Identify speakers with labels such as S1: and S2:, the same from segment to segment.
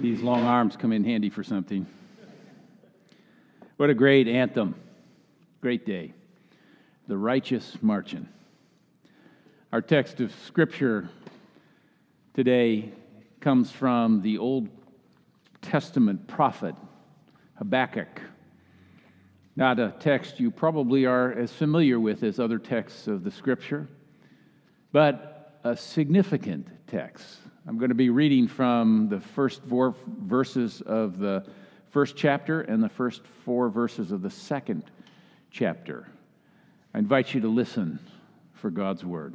S1: These long arms come in handy for something. What a great anthem. Great day. The righteous marching. Our text of scripture today comes from the Old Testament prophet Habakkuk. Not a text you probably are as familiar with as other texts of the scripture, but a significant text I'm going to be reading from the first four verses of the first chapter and the first four verses of the second chapter. I invite you to listen for God's word.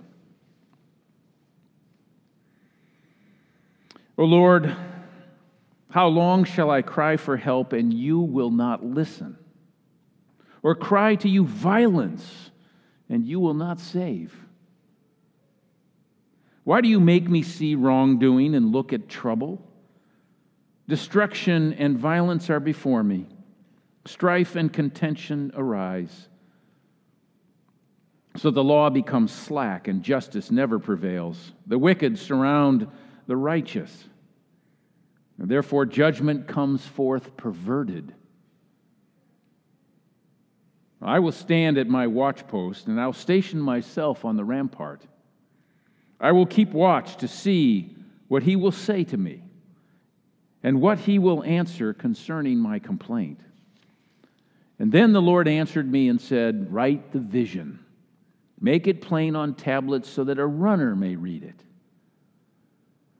S1: O Lord, how long shall I cry for help and you will not listen? Or cry to you violence and you will not save? Why do you make me see wrongdoing and look at trouble? Destruction and violence are before me, strife and contention arise. So the law becomes slack and justice never prevails. The wicked surround the righteous. And therefore, judgment comes forth perverted. I will stand at my watchpost, and I'll station myself on the rampart. I will keep watch to see what he will say to me and what he will answer concerning my complaint. And then the Lord answered me and said, Write the vision, make it plain on tablets so that a runner may read it.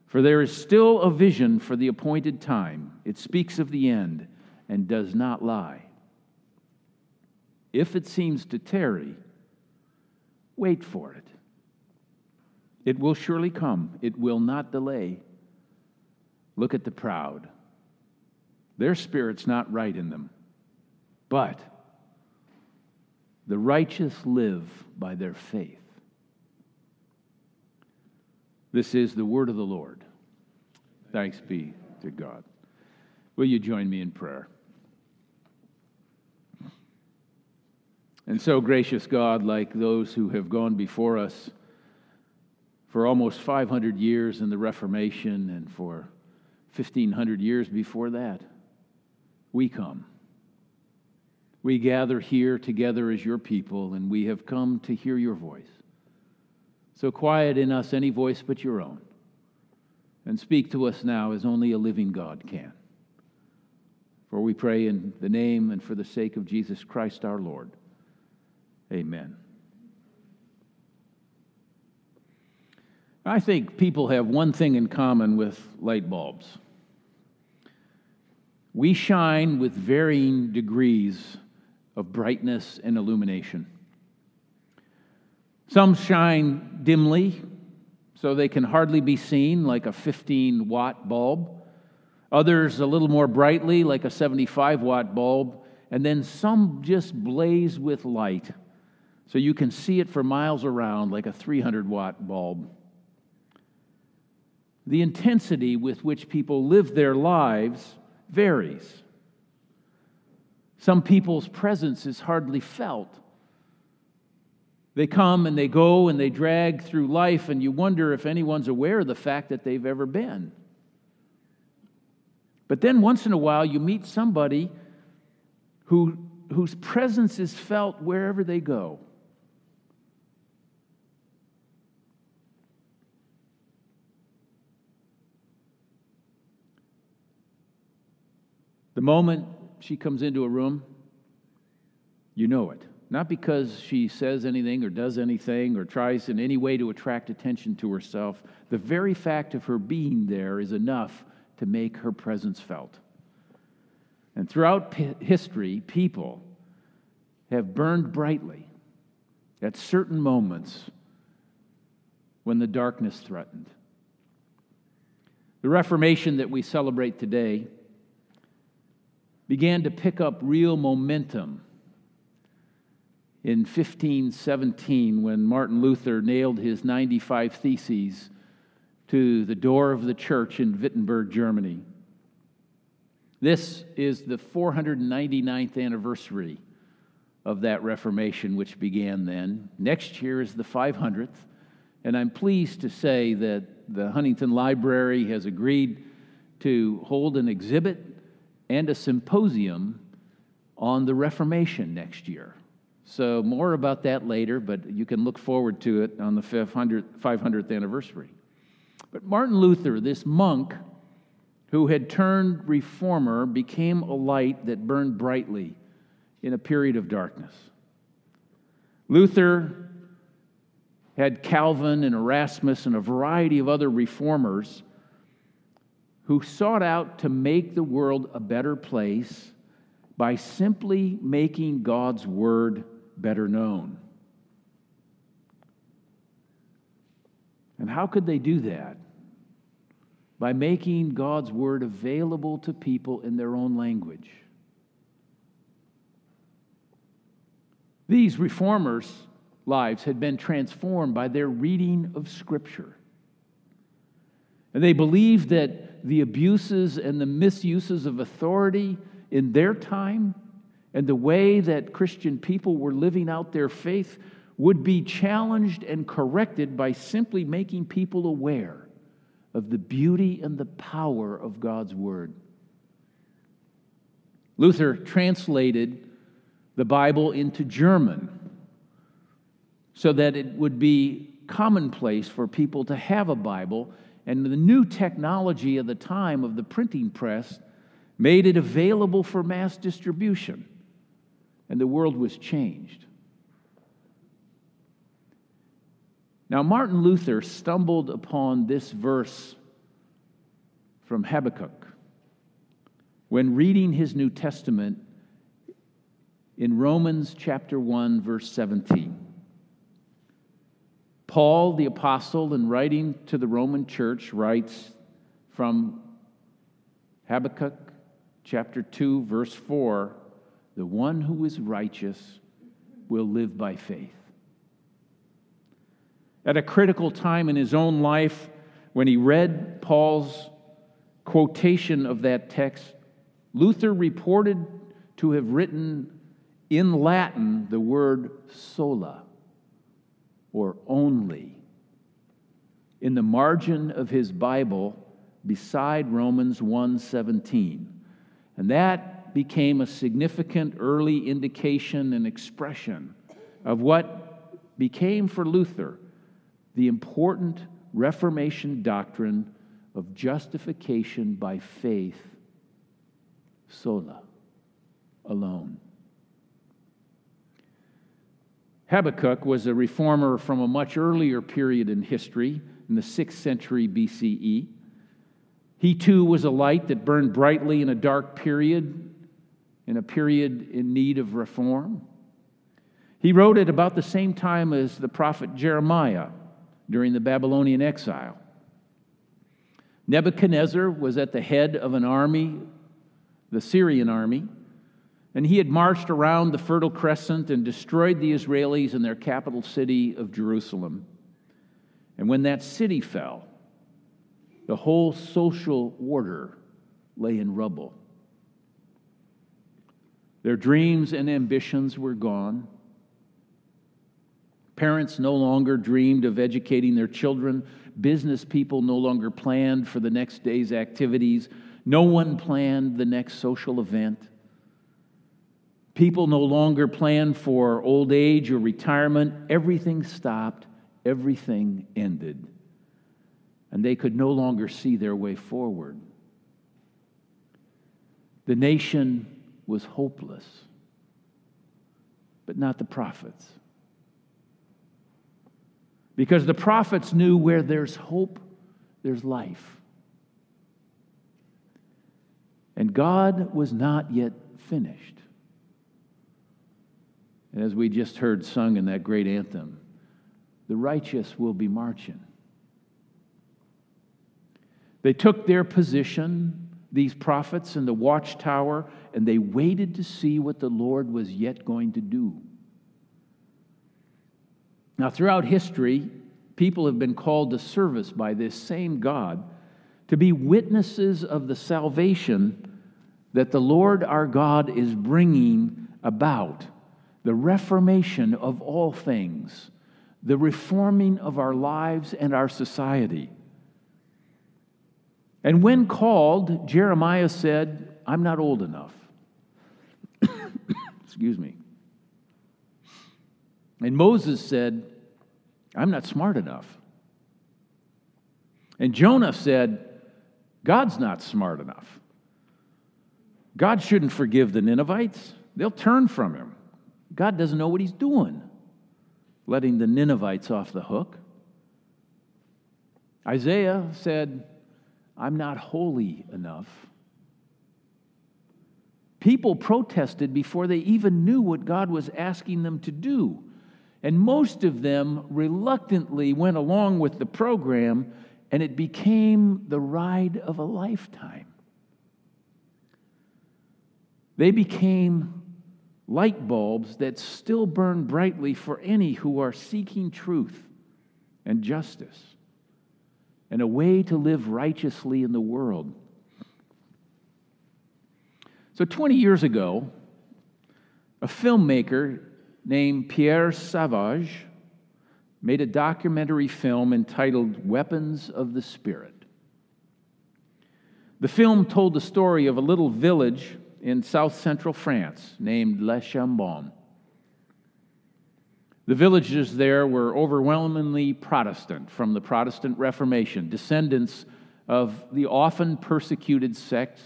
S1: For there is still a vision for the appointed time. It speaks of the end and does not lie. If it seems to tarry, wait for it it will surely come, it will not delay. Look at the proud. Their spirit's not right in them. But the righteous live by their faith. This is the word of the Lord. Thanks be to God. Will you join me in prayer? And so, gracious God, like those who have gone before us, for almost 500 years in the Reformation and for 1,500 years before that, we come. We gather here together as your people, and we have come to hear your voice. So quiet in us any voice but your own, and speak to us now as only a living God can. For we pray in the name and for the sake of Jesus Christ our Lord. Amen. I think people have one thing in common with light bulbs. We shine with varying degrees of brightness and illumination. Some shine dimly, so they can hardly be seen, like a 15 watt bulb. Others a little more brightly, like a 75 watt bulb. And then some just blaze with light, so you can see it for miles around, like a 300 watt bulb the intensity with which people live their lives varies. Some people's presence is hardly felt. They come and they go and they drag through life, and you wonder if anyone's aware of the fact that they've ever been. But then once in a while, you meet somebody who, whose presence is felt wherever they go. The moment she comes into a room, you know it. Not because she says anything or does anything or tries in any way to attract attention to herself. The very fact of her being there is enough to make her presence felt. And throughout history, people have burned brightly at certain moments when the darkness threatened. The Reformation that we celebrate today began to pick up real momentum in 1517 when Martin Luther nailed his 95 Theses to the door of the church in Wittenberg, Germany. This is the 499th anniversary of that Reformation, which began then. Next year is the 500th, and I'm pleased to say that the Huntington Library has agreed to hold an exhibit and a symposium on the Reformation next year. So, more about that later, but you can look forward to it on the 500th, 500th anniversary. But Martin Luther, this monk who had turned reformer, became a light that burned brightly in a period of darkness. Luther had Calvin and Erasmus and a variety of other reformers who sought out to make the world a better place by simply making God's word better known. And how could they do that? By making God's word available to people in their own language. These reformers' lives had been transformed by their reading of Scripture. And they believed that the abuses and the misuses of authority in their time and the way that Christian people were living out their faith would be challenged and corrected by simply making people aware of the beauty and the power of God's Word. Luther translated the Bible into German so that it would be commonplace for people to have a Bible. And the new technology of the time of the printing press made it available for mass distribution and the world was changed. Now, Martin Luther stumbled upon this verse from Habakkuk when reading his New Testament in Romans chapter 1, verse 17. Paul, the apostle, in writing to the Roman church, writes from Habakkuk chapter 2, verse 4 the one who is righteous will live by faith. At a critical time in his own life, when he read Paul's quotation of that text, Luther reported to have written in Latin the word sola, or only, in the margin of his Bible beside Romans 1:17. And that became a significant early indication and expression of what became for Luther the important Reformation doctrine of justification by faith sola, alone. Habakkuk was a reformer from a much earlier period in history, in the 6th century BCE. He too was a light that burned brightly in a dark period in a period in need of reform. He wrote it about the same time as the prophet Jeremiah during the Babylonian exile. Nebuchadnezzar was at the head of an army, the Syrian army, and he had marched around the Fertile Crescent and destroyed the Israelis in their capital city of Jerusalem. And when that city fell, the whole social order lay in rubble. Their dreams and ambitions were gone. Parents no longer dreamed of educating their children. Business people no longer planned for the next day's activities. No one planned the next social event. People no longer planned for old age or retirement. Everything stopped, everything ended. And they could no longer see their way forward. The nation was hopeless, but not the prophets. Because the prophets knew where there's hope, there's life. And God was not yet finished. And as we just heard sung in that great anthem, the righteous will be marching. They took their position, these prophets, in the watchtower and they waited to see what the Lord was yet going to do. Now, throughout history, people have been called to service by this same God to be witnesses of the salvation that the Lord our God is bringing about, the reformation of all things, the reforming of our lives and our society. And when called, Jeremiah said, I'm not old enough. Excuse me. And Moses said, I'm not smart enough. And Jonah said, God's not smart enough. God shouldn't forgive the Ninevites. They'll turn from him. God doesn't know what he's doing, letting the Ninevites off the hook. Isaiah said, I'm not holy enough. People protested before they even knew what God was asking them to do. And most of them reluctantly went along with the program, and it became the ride of a lifetime. They became light bulbs that still burn brightly for any who are seeking truth and justice and a way to live righteously in the world. So, 20 years ago, a filmmaker named Pierre Sauvage made a documentary film entitled Weapons of the Spirit. The film told the story of a little village in south central France named Les Chambon. The villages there were overwhelmingly Protestant from the Protestant Reformation, descendants of the often persecuted sect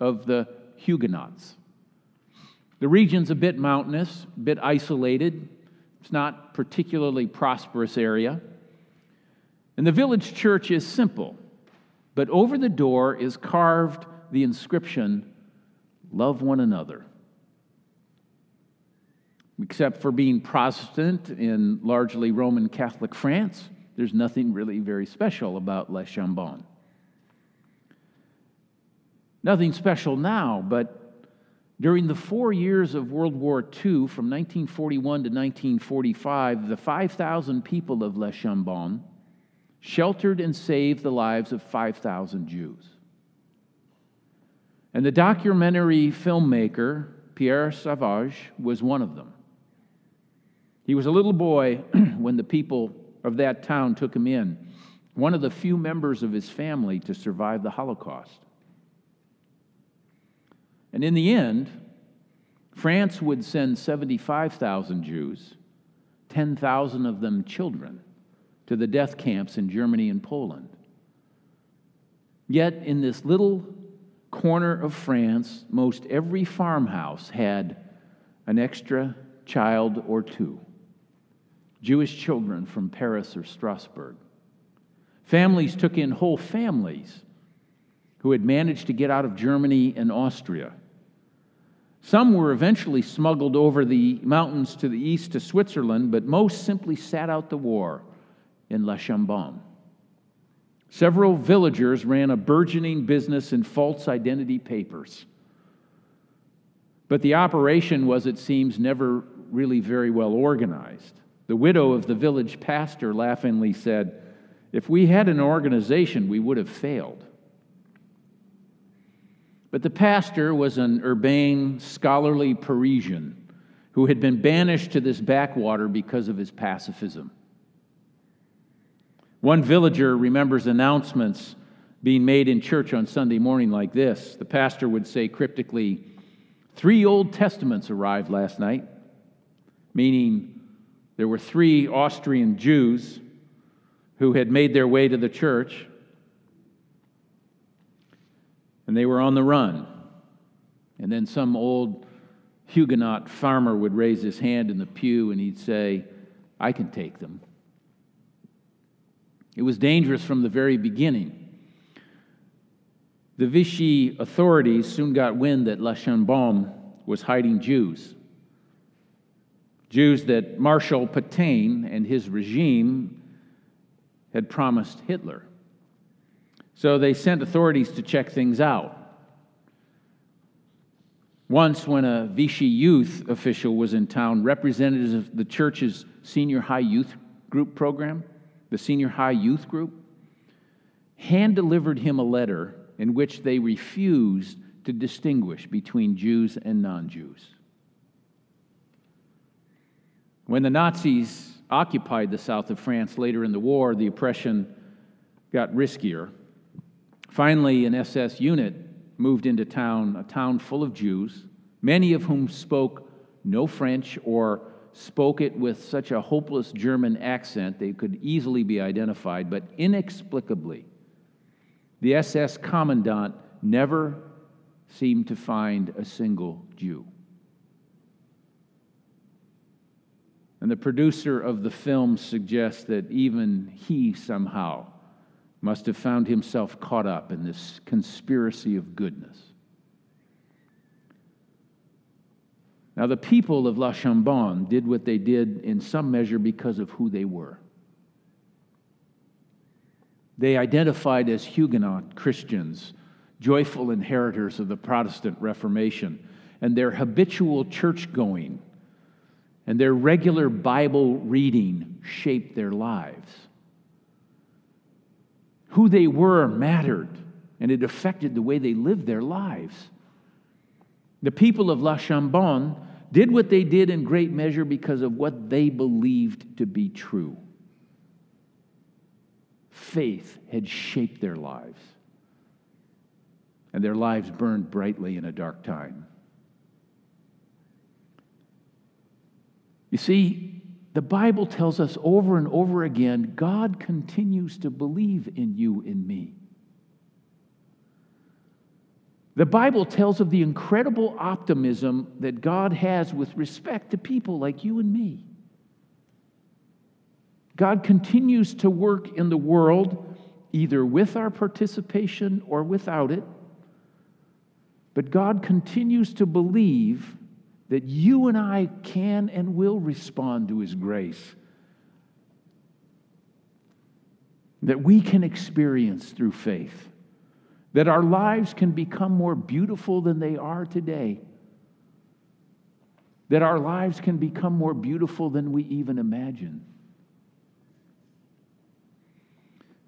S1: of the Huguenots. The region's a bit mountainous, a bit isolated. It's not particularly prosperous area. And the village church is simple, but over the door is carved the inscription, Love one another. Except for being Protestant in largely Roman Catholic France, there's nothing really very special about Les Chambon. Nothing special now, but during the four years of World War II, from 1941 to 1945, the 5,000 people of Les Chambon sheltered and saved the lives of 5,000 Jews. And the documentary filmmaker, Pierre Sauvage, was one of them. He was a little boy when the people of that town took him in, one of the few members of his family to survive the Holocaust. And in the end, France would send 75,000 Jews, 10,000 of them children, to the death camps in Germany and Poland. Yet, in this little corner of France, most every farmhouse had an extra child or two Jewish children from Paris or Strasbourg. Families took in whole families who had managed to get out of Germany and Austria some were eventually smuggled over the mountains to the east to Switzerland, but most simply sat out the war in La Chambon. Several villagers ran a burgeoning business in false identity papers. But the operation was, it seems, never really very well organized. The widow of the village pastor laughingly said, If we had an organization, we would have failed. But the pastor was an urbane, scholarly Parisian who had been banished to this backwater because of his pacifism. One villager remembers announcements being made in church on Sunday morning like this. The pastor would say cryptically, Three Old Testaments arrived last night, meaning there were three Austrian Jews who had made their way to the church and they were on the run. And then some old Huguenot farmer would raise his hand in the pew and he'd say, I can take them. It was dangerous from the very beginning. The Vichy authorities soon got wind that La Chambon was hiding Jews. Jews that Marshal Pétain and his regime had promised Hitler. So they sent authorities to check things out. Once, when a Vichy youth official was in town, representatives of the church's senior high youth group program, the senior high youth group, hand delivered him a letter in which they refused to distinguish between Jews and non Jews. When the Nazis occupied the south of France later in the war, the oppression got riskier. Finally, an SS unit moved into town, a town full of Jews, many of whom spoke no French or spoke it with such a hopeless German accent they could easily be identified, but inexplicably, the SS commandant never seemed to find a single Jew. And the producer of the film suggests that even he somehow must have found himself caught up in this conspiracy of goodness. Now, the people of La Chambon did what they did in some measure because of who they were. They identified as Huguenot Christians, joyful inheritors of the Protestant Reformation, and their habitual church going and their regular Bible reading shaped their lives. Who they were mattered, and it affected the way they lived their lives. The people of La Chambon did what they did in great measure because of what they believed to be true. Faith had shaped their lives, and their lives burned brightly in a dark time. You see, the Bible tells us over and over again God continues to believe in you and me. The Bible tells of the incredible optimism that God has with respect to people like you and me. God continues to work in the world, either with our participation or without it. But God continues to believe that you and I can and will respond to His grace, that we can experience through faith, that our lives can become more beautiful than they are today, that our lives can become more beautiful than we even imagine.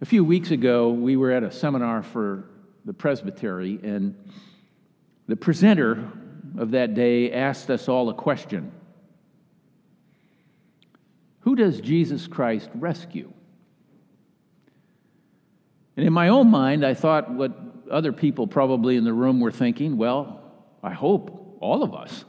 S1: A few weeks ago, we were at a seminar for the presbytery, and the presenter of that day asked us all a question Who does Jesus Christ rescue? And in my own mind, I thought what other people probably in the room were thinking well, I hope all of us.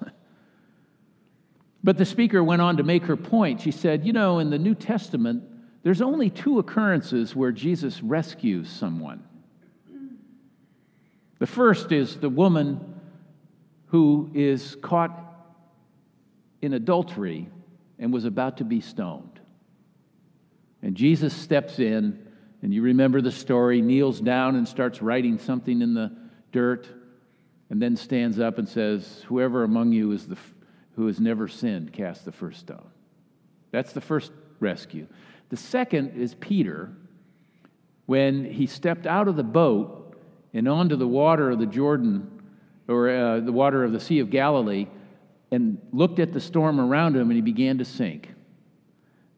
S1: but the speaker went on to make her point. She said, You know, in the New Testament, there's only two occurrences where Jesus rescues someone. The first is the woman who is caught in adultery and was about to be stoned. And Jesus steps in, and you remember the story, kneels down and starts writing something in the dirt, and then stands up and says, Whoever among you is the, who has never sinned, cast the first stone. That's the first rescue. The second is Peter, when he stepped out of the boat and onto the water of the Jordan or uh, the water of the Sea of Galilee and looked at the storm around him and he began to sink.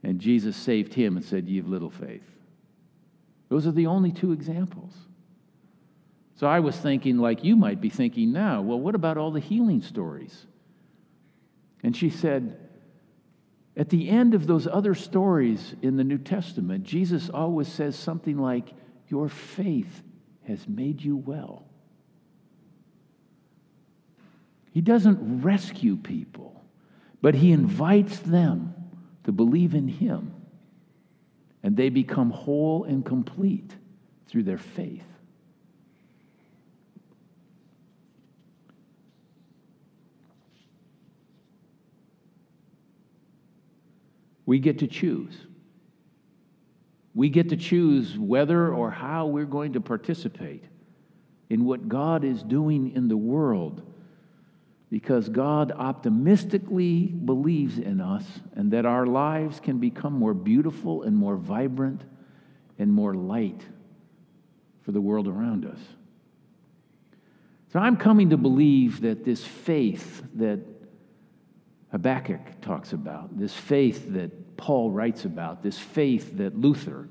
S1: And Jesus saved him and said, Ye have little faith. Those are the only two examples. So I was thinking, like you might be thinking now, well, what about all the healing stories? And she said, at the end of those other stories in the New Testament, Jesus always says something like, Your faith has made you well. He doesn't rescue people, but He invites them to believe in Him. And they become whole and complete through their faith. We get to choose. We get to choose whether or how we're going to participate in what God is doing in the world because God optimistically believes in us and that our lives can become more beautiful and more vibrant and more light for the world around us. So I'm coming to believe that this faith that Habakkuk talks about, this faith that Paul writes about, this faith that Luther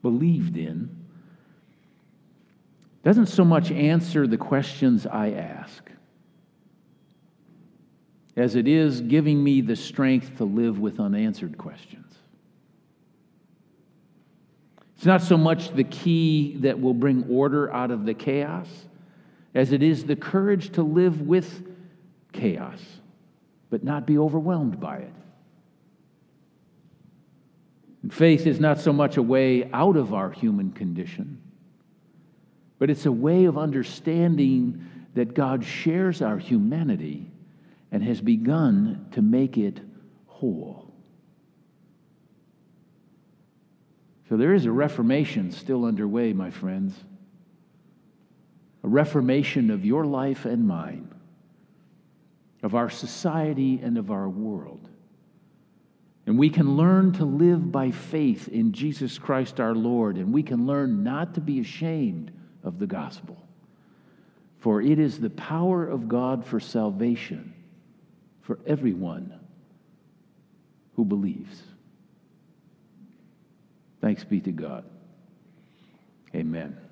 S1: believed in, doesn't so much answer the questions I ask as it is giving me the strength to live with unanswered questions. It's not so much the key that will bring order out of the chaos as it is the courage to live with chaos, but not be overwhelmed by it. And faith is not so much a way out of our human condition, but it's a way of understanding that God shares our humanity and has begun to make it whole. So there is a reformation still underway, my friends. A reformation of your life and mine, of our society and of our world. And we can learn to live by faith in Jesus Christ our Lord, and we can learn not to be ashamed of the gospel. For it is the power of God for salvation for everyone who believes. Thanks be to God. Amen.